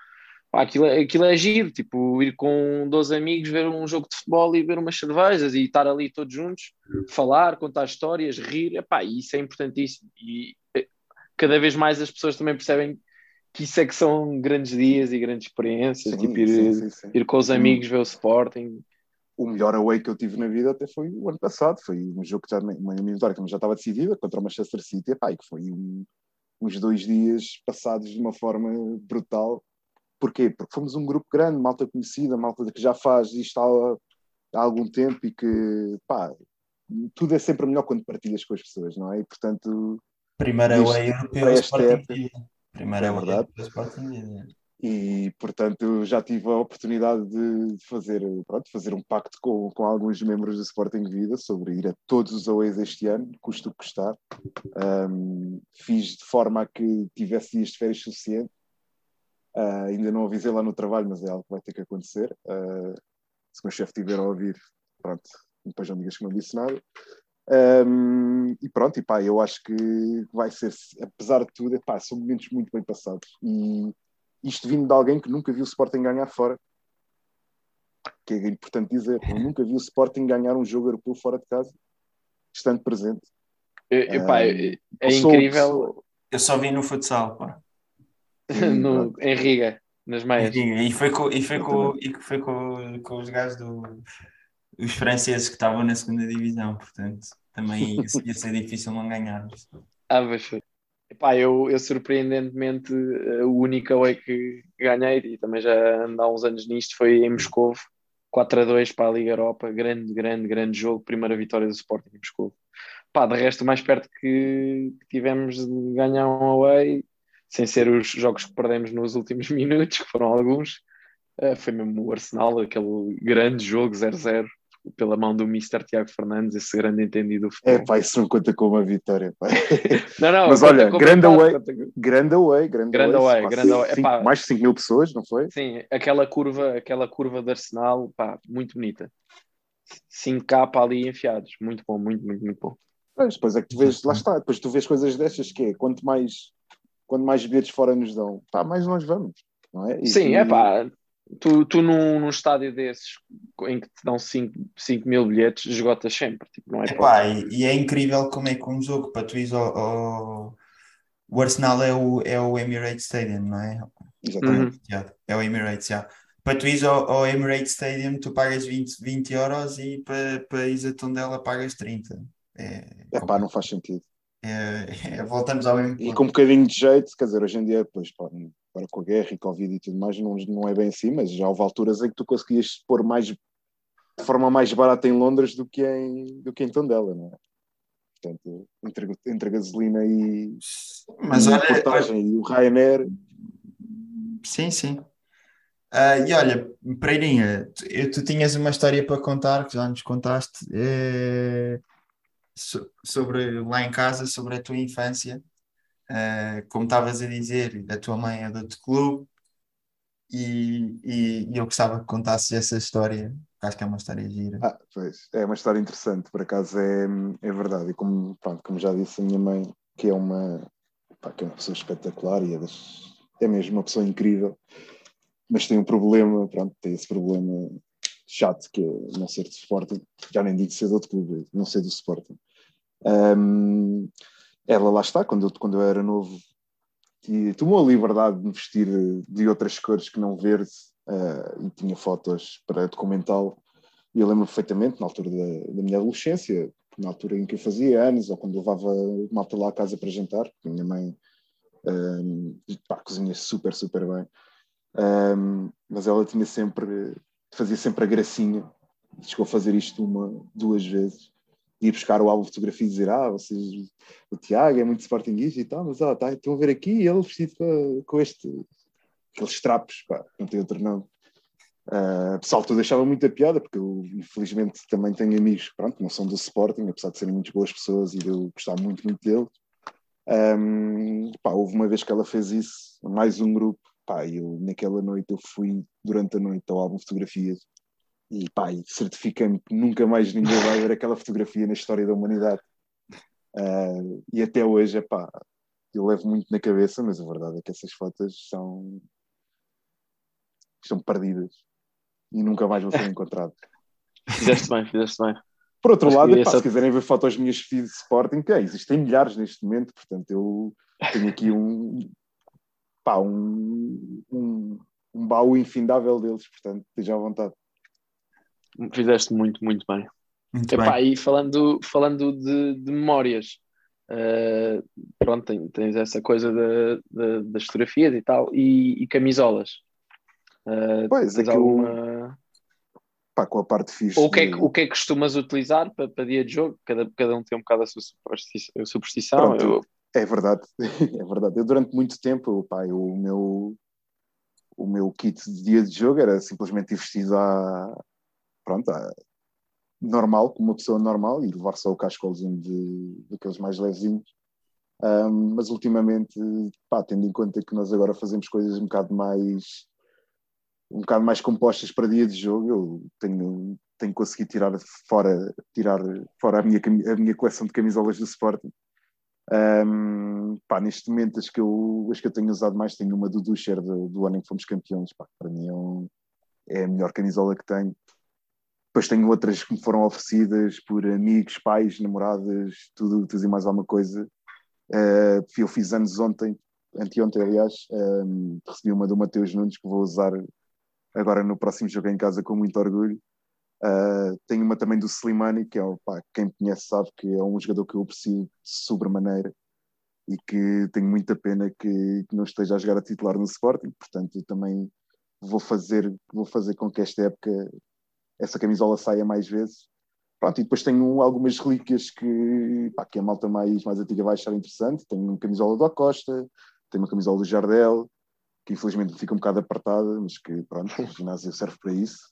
Pá, aquilo, é, aquilo é giro, tipo, ir com 12 amigos ver um jogo de futebol e ver umas cervejas e estar ali todos juntos, falar, contar histórias, rir, epá, isso é importantíssimo. E eh, cada vez mais as pessoas também percebem que isso é que são grandes dias e grandes experiências, sim, tipo, ir, sim, sim, ir com os amigos ver o Sporting. O melhor away que eu tive na vida até foi o ano passado, foi um jogo que já, uma eliminatória que já estava decidida contra o Manchester City, epá, e que foi um, uns dois dias passados de uma forma brutal Porquê? Porque fomos um grupo grande, malta conhecida, malta que já faz isto há, há algum tempo e que, pá, tudo é sempre melhor quando partilhas com as pessoas, não é? E, portanto... Primeira whey europeu Sporting Primeira é verdade. Sporting E, portanto, já tive a oportunidade de fazer, pronto, fazer um pacto com, com alguns membros do Sporting Vida sobre ir a todos os aways este ano, custo o que custar. Um, fiz de forma a que tivesse dias de férias suficiente Uh, ainda não avisei lá no trabalho, mas é algo que vai ter que acontecer. Uh, se o meu chefe estiver a ouvir, pronto, depois não digas que não disse nada. Um, e pronto, e pá, eu acho que vai ser, apesar de tudo, pá, são momentos muito bem passados. E isto vindo de alguém que nunca viu o Sporting ganhar fora, que é importante dizer, eu nunca vi o Sporting ganhar um jogo europeu fora de casa, estando presente. E, pá, um, é, é incrível. Eu só vi no futsal, pá. no, em Riga, nas meias. E foi com, e foi com, e foi com, com os gajos do, os franceses que estavam na segunda divisão, portanto também ia ser difícil não ganhar. Ah, mas foi. Epá, eu, eu surpreendentemente o único away que ganhei e também já ando há uns anos nisto foi em Moscou 4 a 2 para a Liga Europa, grande, grande, grande jogo, primeira vitória do Sporting em Moscou. Pá, de resto, o mais perto que, que tivemos de ganhar um away sem ser os jogos que perdemos nos últimos minutos, que foram alguns, uh, foi mesmo o Arsenal, aquele grande jogo 0-0 pela mão do Mr. Tiago Fernandes, esse grande entendido. É, pá, isso não conta com uma vitória, pá. Não, não, Mas olha, grande away, grande away, grande away, grande away. mais de 5 mil pessoas, não foi? Sim, aquela curva, aquela curva de Arsenal, pá, muito bonita. 5K ali enfiados, muito bom, muito, muito, muito bom. Pois, depois é que tu vês, lá está, depois tu vês coisas destas que é, quanto mais quando mais bilhetes fora nos dão, pá, mais nós vamos, não é? E Sim, é pá, tu, tu num, num estádio desses em que te dão 5 mil bilhetes, esgotas sempre, tipo, não é? Epá, e, e, é incrível como é que um jogo para tu ir ao, ao... O Arsenal é o, é o Emirates Stadium, não é? Exatamente. Uhum. É o Emirates, já. Para tu ir ao, ao, Emirates Stadium, tu pagas 20, 20 euros e para, para ir a Tondela pagas 30. É, é pá, não faz sentido. É, é, voltamos ao mesmo ponto. E com um bocadinho de jeito, quer dizer, hoje em dia, pois, agora com a guerra e Covid e tudo mais, não, não é bem assim, mas já houve alturas em que tu conseguias pôr mais de forma mais barata em Londres do que em, do que em Tondela, não é? Portanto, entre, entre a gasolina e, mas e olha, portagem e o Ryanair. Sim, sim. Uh, e olha, Pereirinha, tu, tu, tinhas uma história para contar que já nos contaste. É sobre lá em casa, sobre a tua infância. Uh, como estavas a dizer, a tua mãe é de outro clube e, e, e eu gostava que contasses essa história, acho que é uma história gira. Ah, pois, é uma história interessante, por acaso é, é verdade. E como, pronto, como já disse a minha mãe, que é uma, pá, que é uma pessoa espetacular e é, das, é mesmo uma pessoa incrível, mas tem um problema, pronto, tem esse problema chato que é não ser do Sporting, já nem digo ser de outro clube, não ser do Sporting. Um, ela lá está, quando eu, quando eu era novo, e tomou a liberdade de me vestir de outras cores que não verde uh, e tinha fotos para documentá-lo. E eu lembro perfeitamente, na altura da, da, minha adolescência, na altura em que eu fazia anos, ou quando levava malta lá à casa para jantar, porque minha mãe um, pá, cozinha super, super bem. Um, mas ela tinha sempre, fazia sempre a gracinha, chegou a fazer isto uma, duas vezes, ir buscar o álbum de fotografia e dizer, ah, vocês, o Tiago é muito sportinguista e tal, mas ah, tá, estão a ver aqui ele vestido com, este, aqueles trapos, pá, não tem outro nome. Uh, pessoal, tu deixava muita piada, porque eu infelizmente também tenho amigos pronto, não são do Sporting, apesar de serem muito boas pessoas e de eu gostar muito, muito deles. Um, pá, houve uma vez que ela fez isso, mais um grupo, pá, eu naquela noite eu fui durante a noite ao álbum fotografias e pá, certificando que nunca mais ninguém vai ver aquela fotografia na história da humanidade. Uh, e até hoje, pá, eu levo muito na cabeça, mas a verdade é que essas fotos são, são perdidas e nunca mais vão ser encontradas. fizeste bem, fizeste bem. Por outro Acho lado, epá, essa... se quiserem ver fotos minhas de Sporting, que é, existem milhares neste momento, portanto eu tenho aqui um, pá, um, um, um baú infindável deles, portanto esteja à vontade. Fizeste muito, muito bem. Muito Epá, bem. E falando, falando de, de memórias, uh, pronto, tens, essa coisa de, de, das fotografias e tal, e, e camisolas. Uh, pois, é que alguma... eu... Pá, com a parte fixe. Ou o que, é, o que é que costumas utilizar para, para dia de jogo? Cada, cada um tem um bocado a sua superstição. Eu... É verdade, é verdade. Eu durante muito tempo, pá, eu, o meu o meu kit de dia de jogo era simplesmente ir vestido à, pronto, à, normal, como uma pessoa normal, e levar só o cascolzinho de, daqueles mais levezinhos. Um, mas ultimamente, pá, tendo em conta que nós agora fazemos coisas um bocado mais um bocado mais compostas para dia de jogo, eu tenho, tenho conseguido tirar fora, tirar fora a, minha, a minha coleção de camisolas do Sporting. Um, pá, neste momento, as que, eu, as que eu tenho usado mais, tenho uma do Duscher do, do ano em que fomos campeões. Pá, para mim é, um, é a melhor camisola que tenho. Depois tenho outras que me foram oferecidas por amigos, pais, namoradas, tudo, tudo e mais alguma coisa. Uh, eu fiz anos ontem, anteontem, aliás, um, recebi uma do Mateus Nunes que vou usar agora no próximo jogo em casa com muito orgulho. Uh, tenho uma também do Slimani, que é, pá, quem me conhece sabe que é um jogador que eu aprecio de sobremaneira e que tenho muita pena que, que, não esteja a jogar a titular no Sporting, portanto também vou fazer, vou fazer com que esta época essa camisola saia mais vezes. Pronto, e depois tenho algumas relíquias que, pá, que a malta mais, mais antiga vai achar interessante. Tenho uma camisola do Acosta, tenho uma camisola do Jardel, que infelizmente fica um bocado apertada, mas que pronto, o ginásio serve para isso.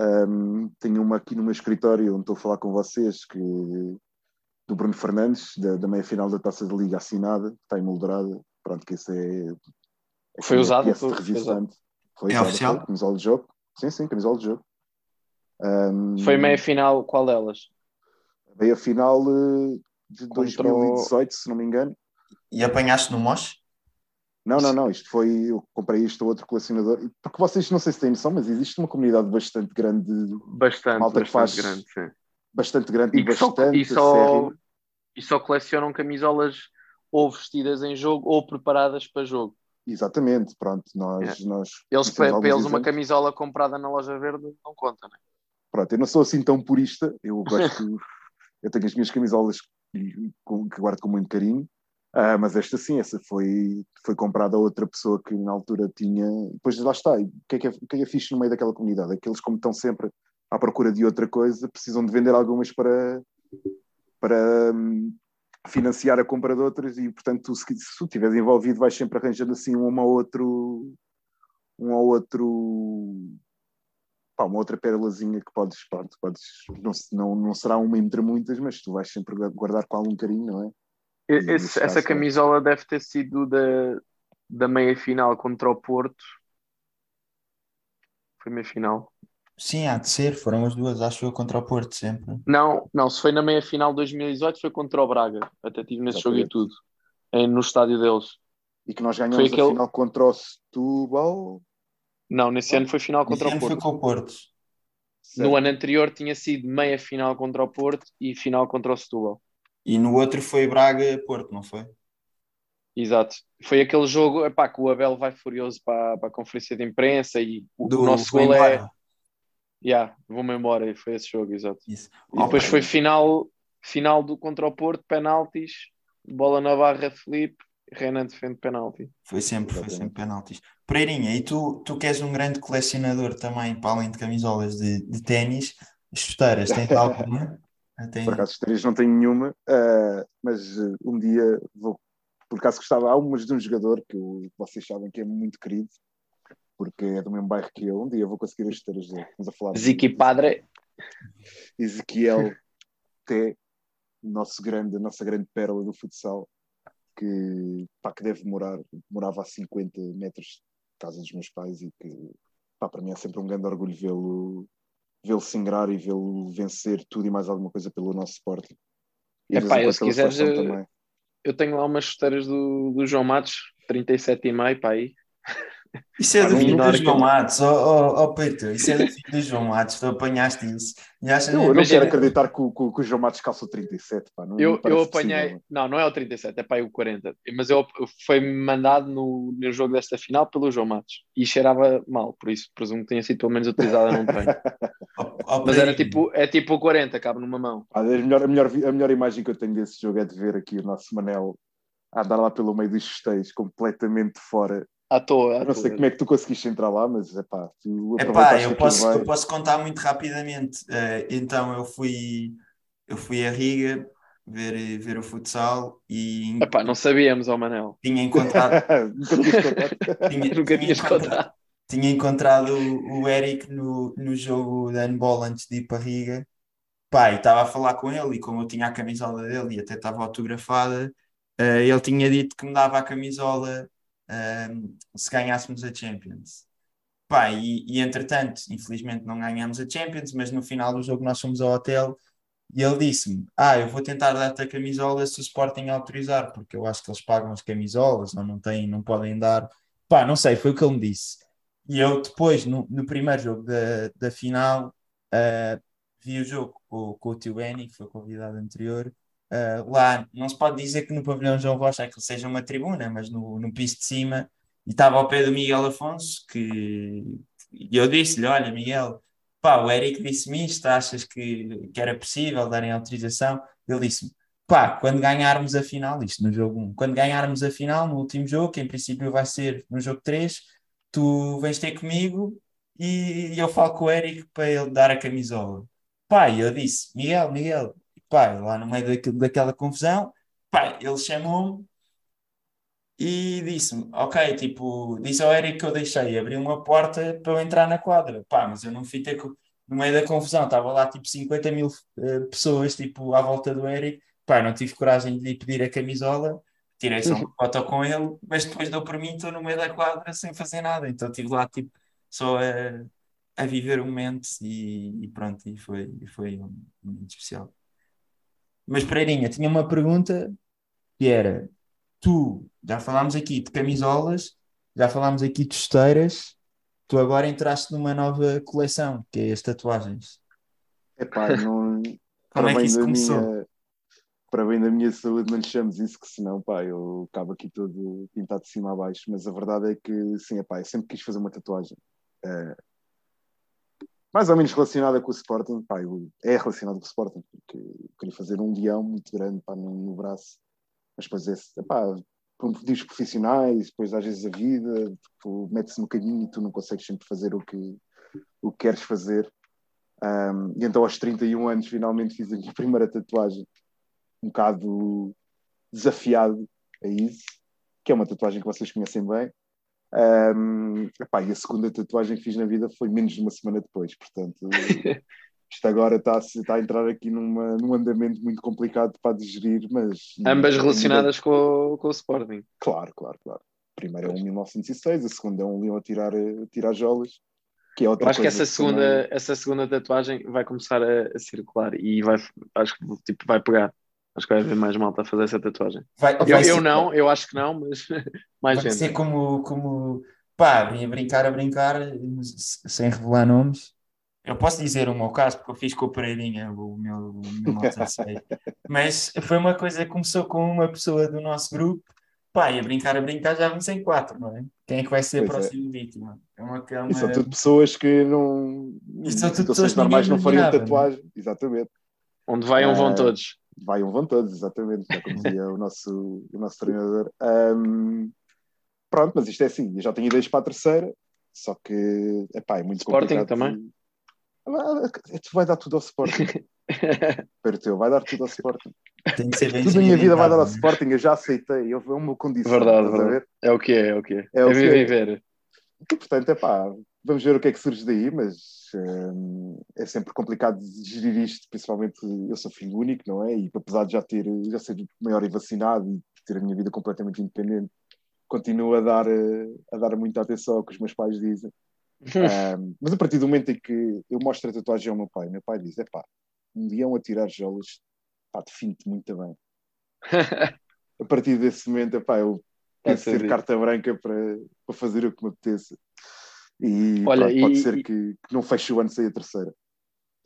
Um, tenho uma aqui no meu escritório onde estou a falar com vocês que do Bruno Fernandes, da, da meia final da Taça da Liga assinada, que está emoldurada. Pronto, que esse é. é foi usado? Foi, resistente. Foi, é oficial? Foi, camisola de jogo. Sim, sim, camisola de jogo. Um, foi meia final, qual delas? Meia final eh, de Contra 2018, se não me engano. E apanhaste no Mosh? Não, não, não. Isto foi. Eu comprei isto a outro colecionador. Porque vocês não sei se têm noção, mas existe uma comunidade bastante grande. Bastante, bastante faz, grande, sim. Bastante grande e, e bastante. Só, e, só, e só colecionam camisolas ou vestidas em jogo ou preparadas para jogo. Exatamente, pronto. Nós, é. nós eles, para, para eles, uma camisola comprada na loja verde não conta, né? Pronto, eu não sou assim tão purista. Eu gosto. eu tenho as minhas camisolas que, que guardo com muito carinho Uh, mas esta sim, essa foi, foi comprada a outra pessoa que na altura tinha. Depois lá está. o que, é que é, que é que é fixe no meio daquela comunidade? Aqueles, como estão sempre à procura de outra coisa, precisam de vender algumas para, para um, financiar a compra de outras e, portanto, se, se estiveres envolvido, vais sempre arranjando assim um ou outro. Um ou outro. Pá, uma outra pérolazinha que podes, pronto, podes não, não, não será uma entre muitas, mas tu vais sempre guardar com algum carinho, não é? Esse, essa camisola deve ter sido da, da meia final contra o Porto. Foi meia final. Sim, há de ser, foram as duas, acho eu, contra o Porto sempre. Não, não, se foi na meia final de 2018 foi contra o Braga. Até tive nesse jogo e tudo. É, no estádio deles. E que nós ganhamos aquele... a final contra o Setúbal? Não, nesse ano foi final contra o Porto. foi com o Porto. No ano anterior tinha sido meia final contra o Porto e final contra o Setúbal. E no outro foi Braga-Porto, não foi? Exato. Foi aquele jogo epá, que o Abel vai furioso para, para a conferência de imprensa e o, Do, nosso gol é. Yeah, vou-me embora. E foi esse jogo, exato. Isso. E depois foi final, final do contra o Porto, penaltis, bola na barra Felipe, Renan defende penalti. Foi sempre, foi sempre penaltis. Pereirinha, e tu, tu que és um grande colecionador também, para além de camisolas de, de ténis, chuteiras, tens alguma? Tem... Por acaso, três não tenho nenhuma, uh, mas uh, um dia vou. Por acaso gostava, há umas de um jogador que eu, vocês sabem que é muito querido, porque é do mesmo bairro que eu. Um dia vou conseguir as histórias dele. Vamos a falar de- Ziki Padre. Ezequiel T, nosso grande, a nossa grande pérola do futsal, que, pá, que deve morar, morava a 50 metros de casa dos meus pais e que pá, para mim é sempre um grande orgulho vê-lo vê-lo se ingrar e vê-lo vencer tudo e mais alguma coisa pelo nosso Sporting. E Epá, eu se quiseres, eu- também. Eu tenho lá umas chuteiras do, do João Matos, 37,5 para aí. Isso é do filho do João Matos, ó oh, oh, Pedro, isso é do filho do João Matos, tu apanhaste isso. E achas Eu, eu não quero acreditar que o, que o- que o João Matos calçou 37, pá. Não, Eu, eu apanhei. possível. Não, não é o 37, é para o 40. Mas eu, foi-me mandado no, no jogo desta final pelo João Matos. E cheirava mal, por isso presumo que tenha sido pelo menos utilizada num treino. Ó, Mas era tipo, é tipo o 40, cabe numa mão. Pá, a, melhor, a, melhor, a melhor imagem que eu tenho desse jogo é de ver aqui o nosso Manel a andar lá pelo meio dos festejos, completamente fora. À toa. À não sei toa. como é que tu conseguiste entrar lá, mas é pá, tu Epá, eu posso, eu posso contar muito rapidamente. Eh, então eu fui, eu fui a Riga ver, ver o futsal e Epá, não sabíamos, ó Manel. tinha encontrado, Nunca tinhas contado. tinha, Nunca tinha tinhas encontrado, contado. tinha encontrado o, o Eric no, no jogo de handball antes de ir para Riga. Pá, e estava a falar com ele e como eu tinha a camisola dele e até estava autografada, eh, ele tinha dito que me dava a camisola se ganhássemos a Champions. Pá, e, e entretanto, infelizmente não ganhámos a Champions, mas no final do jogo nós fomos ao hotel e ele disse-me: Ah, eu vou tentar dar-te a camisola se o Sporting autorizar, porque eu acho que eles pagam as camisolas ou não têm, não podem dar. Pá, não sei, foi o que ele me disse. E eu depois, no, no primeiro jogo da, da final, ah, vi o jogo com, com o tio Benny, que foi convidado anterior. Ah, lá não se pode dizer que no pavilhão João Rocha aquilo seja uma tribuna, mas no, no piso de cima, e estava ao pé do Miguel Afonso, que eu disse-lhe: Olha, Miguel, pá, o Eric disse-me isto, achas que, que era possível darem autorização? Ele disse-me: pá, quando ganharmos a final, isto no jogo 1, quando ganharmos a final, no último jogo, que em princípio vai ser no jogo 3, tu vens ter comigo e eu falo com o Eric para ele dar a camisola. Pá, eu disse: Miguel, Miguel, pá, lá no meio daquilo, daquela confusão, pá, ele chamou-me e disse-me, ok, tipo, disse ao Eric que eu deixei, abri uma porta para eu entrar na quadra, pá, mas eu não fui ter co- no meio da confusão, estava lá tipo 50 mil eh, pessoas, tipo, à volta do Eric, pá, não tive coragem de lhe pedir a camisola, tirei só uma foto com ele, mas depois deu por mim, estou no meio da quadra sem fazer nada, então estive lá, tipo, só a, a viver o momento e, e pronto, e foi, e foi um momento especial. Mas Pereirinha, tinha uma pergunta que era, tu, já falámos aqui de camisolas, já falámos aqui de chuteiras, tu agora entraste numa nova coleção, que é as tatuagens. Epá, não, Como para é que isso da começou? minha para bem da minha saúde não lhe isso que senão pá, eu acabo aqui todo pintado de cima a baixo mas a verdade é que sim, epá, eu sempre quis fazer uma tatuagem Eh, mais ou menos relacionada com o Sporting pá, é relacionado com o Sporting porque eu queria fazer um leão muito grande pá, no, no braço. Mas depois é, epá, por profissionais depois às vezes a vida tipo, mete-se no caminho e tu não consegues sempre fazer o que, o que queres fazer. Um, e então aos 31 anos finalmente fiz a minha primeira tatuagem. Um bocado desafiado a isso, que é uma tatuagem que vocês conhecem bem. Um, epá, e a segunda tatuagem que fiz na vida foi menos de uma semana depois, portanto isto agora está, está a entrar aqui numa, num andamento muito complicado para digerir, mas Ambas ainda- relacionadas com, o- com o Sporting. Claro, claro, claro. A primeira é um 1906, a segunda é um leão a tirar, a tirar jolas, que é outra Eu acho que essa também- segunda, essa segunda tatuagem vai começar a, a circular e vai, acho que tipo, vai pegar. Acho que vai haver mais malta a fazer essa tatuagem. Vai, Eu, vai eu ser, não, eu acho que não, mas mais vai gente. ser como, como, pá, vim a brincar, a brincar, sem revelar nomes. Eu posso dizer o meu caso, porque eu fiz com o Pereirinha, o meu, o meu. Mas foi uma coisa que começou com uma pessoa do nosso grupo, pá, e a brincar, a brincar, já vamos em quatro, não é? Quem é que vai ser a Pois é. próxima vítima? É uma, é uma- E são tudo pessoas que não. Isto são tudo pessoas normais não fariam imaginava, tatuagem. Exatamente. Onde vai um vão Ah, todos. Vai um vão todos, exatamente. Já como dizia o nosso, o nosso treinador. Ahm, pronto, mas isto é assim. Eu já tenho ideias para a terceira, só que epá, é muito Sporting complicado. também? Ah, Tu vai dar tudo ao Sporting. Espero teu, vai dar tudo ao Sporting. tem de ser bem Tudo na minha vida vai dar ao sedimentado, Sporting, eu já aceitei. Eu, é uma condição. Verdade, a verdade. ver? É o que é, é o que é. É o É que é. viver. e, portanto, é pá, vamos ver o que é que surge daí, mas um, é sempre complicado gerir isto, principalmente eu sou filho único, não é? E apesar de já ter, já ser maior e vacinado e ter a minha vida completamente independente, continuo a dar, a dar muita atenção ao que os meus pais dizem. um, mas a partir do momento em que eu mostro a tatuagem ao meu pai, meu pai diz: é pá, um leão a tirar jolas, pá, define-te muito bem. a partir desse momento, é pá, eu penso ter carta branca para, para fazer o que me apeteça. E Olha, pronto, pode ser que, que, não feche o ano sem a terceira.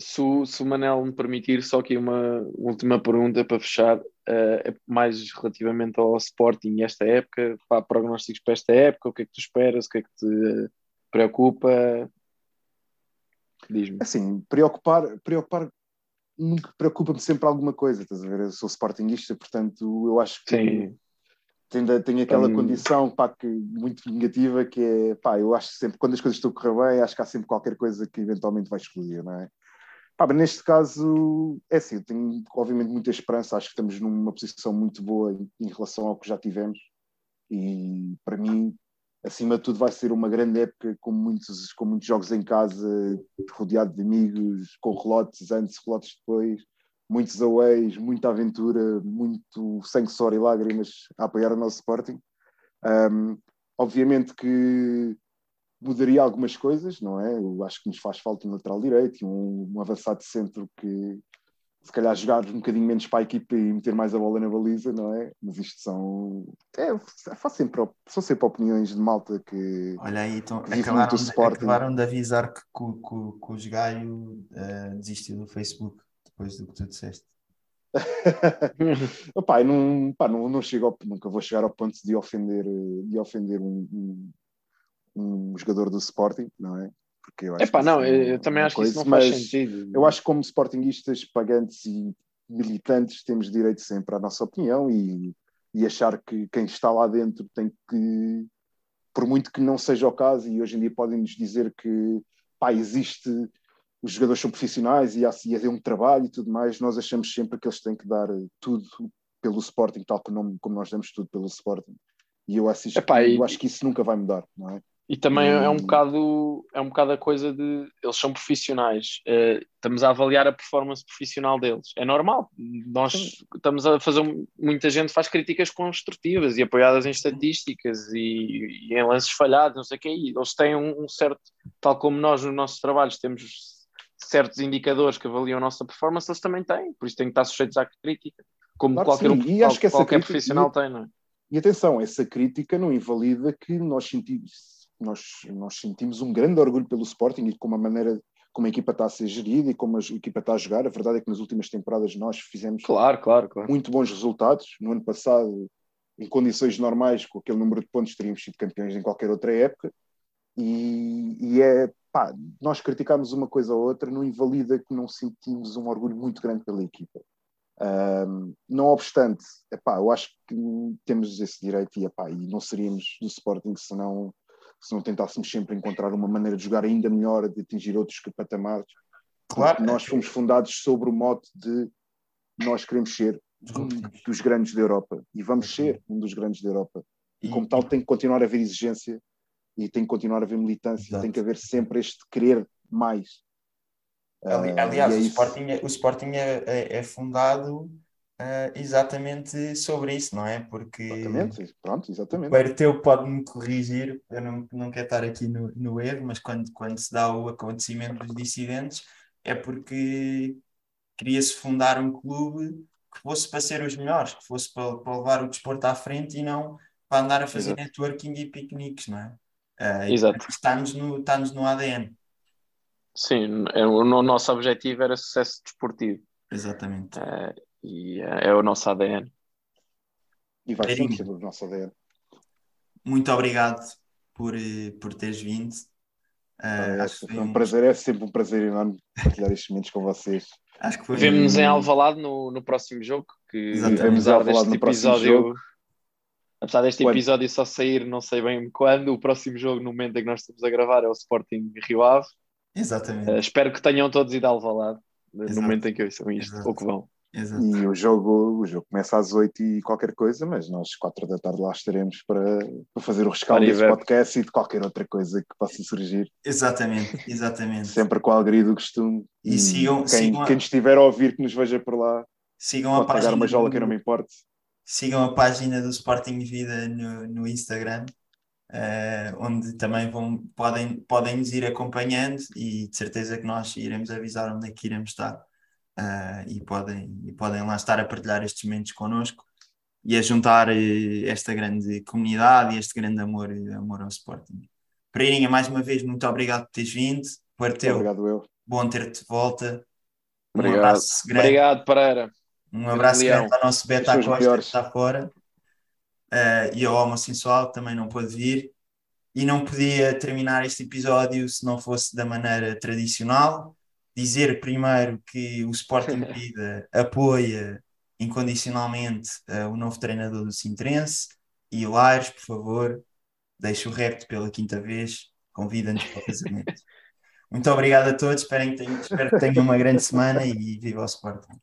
Se o, se o Manel me permitir, só aqui uma última pergunta para fechar, uh, mais relativamente ao Sporting esta época, pá, prognósticos para esta época, o que é que tu esperas, o que é que te preocupa? Diz-me. Assim, preocupar, preocupar nunca preocupa-me sempre alguma coisa, estás a ver? Eu sou Sportingista, portanto, eu acho que Sim tem, tem aquela um... condição pá, que, muito negativa que é, pá, eu acho sempre, quando as coisas estão a correr bem, acho que há sempre qualquer coisa que eventualmente vai explodir, não é? Pá, mas neste caso, é assim, eu tenho obviamente muita esperança, acho que estamos numa posição muito boa em, em relação ao que já tivemos e para mim, acima de tudo, vai ser uma grande época com muitos, com muitos jogos em casa, rodeado de amigos, com relotes antes, relotes depois, muitos aways, muita aventura, muito sangue, suor e lágrimas a apoiar o nosso Sporting. Um, obviamente que mudaria algumas coisas, não é? Eu acho que nos faz falta um lateral direito e um, um avançado de centro que se calhar jogar um bocadinho menos para a equipa e meter mais a bola na baliza, não é? Mas isto são. É, faço sempre, são sempre opiniões de malta que. Olha aí, então, acabaram, de, acabaram de avisar que, que, que, que o Gaio uh, desistiu do Facebook depois do que tu disseste. Opa, não, pá, não, não chego ao, nunca vou chegar ao ponto de ofender, de ofender um, um, um jogador do Sporting, não é? Porque eu acho Epá, não, é eu também acho coisa, que isso não faz sentido. Eu acho que como Sportingistas pagantes e militantes temos direito sempre à nossa opinião e, e achar que quem está lá dentro tem que, por muito que não seja o caso, e hoje em dia podem-nos dizer que pá, existe os jogadores são profissionais e há, e haver um trabalho e tudo mais, nós achamos sempre que eles têm que dar tudo pelo Sporting, tal como, como nós damos tudo pelo Sporting. E eu, acho, Epá, eu e, acho que isso nunca vai mudar, não é? E também e... é um bocado é um bocado a coisa de eles são profissionais, uh, estamos a avaliar a performance profissional deles. É normal, nós Sim. estamos a fazer muita gente faz críticas construtivas e apoiadas em estatísticas e, e em lances falhados, não sei o que, eles têm um, um certo, tal como nós nos nossos trabalhos temos certos indicadores que avaliam a nossa performance, eles também têm, por isso têm que estar sujeitos à crítica, como claro qualquer, um, e acho que qualquer crítica, profissional e, tem, não é? E atenção, essa crítica não invalida que nós sentimos, nós, nós sentimos um grande orgulho pelo Sporting e com a maneira como a equipa está a ser gerida e como a equipa está a jogar. A verdade é que nas últimas temporadas nós fizemos claro, claro, claro. muito bons resultados. No ano passado, em condições normais, com aquele número de pontos, teríamos sido campeões em qualquer outra época. E, e é pá, nós criticamos uma coisa ou outra, não invalida que não sentimos um orgulho muito grande pela equipa. Um, não obstante, epá, eu acho que temos esse direito e, epá, e não seríamos do Sporting se não, se não tentássemos sempre encontrar uma maneira de jogar ainda melhor, de atingir outros patamares. Claro. Nós fomos fundados sobre o mote de nós queremos ser um dos grandes da Europa e vamos ser um dos grandes da Europa. E como tal tem que continuar a haver exigência e tem que continuar a haver militância, Exato. tem que haver sempre este querer mais. Ali, ah, aliás, é o, Sporting é, o Sporting é, é, é fundado uh, exatamente sobre isso, não é? Porque exatamente, pronto, exatamente. o Berteu pode-me corrigir, eu não, não quero estar aqui no, no erro, mas quando, quando se dá o acontecimento dos dissidentes é porque queria-se fundar um clube que fosse para ser os melhores, que fosse para, para levar o desporto à frente e não para andar a fazer Exato. networking e piqueniques, não é? Uh, Exato. Está-nos no, está no ADN. Sim, é, o, o nosso objetivo era sucesso desportivo. Exatamente. Uh, e é, é, o nosso ADN. E vai Eirinho, ser o nosso ADN. Muito obrigado por, eh, por teres vindo. Uh, é, foi um prazer, é sempre um prazer enorme partilhar estes momentos com vocês. Acho que foi... Vemo-nos em Alvalade no, no próximo jogo, que vemos Alvalade no próximo jogo apesar deste quando? episódio só sair não sei bem quando, o próximo jogo no momento em que nós estamos a gravar é o Sporting Rio Ave. Exatamente. Uh, espero que tenham todos ido ao Alvalade no momento em que ouçam isto, Exato. ou que vão. Exato. E o jogo, o jogo começa às 8 e qualquer coisa, mas nós 4 da tarde lá estaremos para, para fazer o rescaldo desse podcast e de qualquer outra coisa que possa surgir, Exatamente, exatamente. sempre com a alegria do costume. E sigam- quem, sigam a- quem estiver a ouvir que nos veja por lá, Sigam a pode pagar página uma jola do- que eu não me importe. Sigam a página do Sporting Vida no, no Instagram, eh, onde também vão, podem, podem nos ir acompanhando e de certeza que nós iremos avisar onde é que iremos estar. eh, e, podem, e podem lá estar a partilhar estes momentos connosco e a juntar eh, esta grande comunidade e este grande amor, amor ao Sporting. Pereirinha, mais uma vez, muito obrigado por teres vindo. Parteu, Obrigado eu. bom ter-te de volta. Um Obrigado. abraço grande. Obrigado, Pereira. Um abraço grande ao nosso Beta Acosta que está fora Eh, e ao homossexual que também não pôde vir. E não podia terminar este episódio se não fosse da maneira tradicional. Dizer primeiro que o Sporting Vida apoia incondicionalmente eh, o novo treinador do Sintrense e o Aires, por favor, deixe o repto pela quinta vez, convida-nos para o casamento. Muito obrigado a todos, espero que tenham, espero que tenham uma grande semana e viva o Sporting.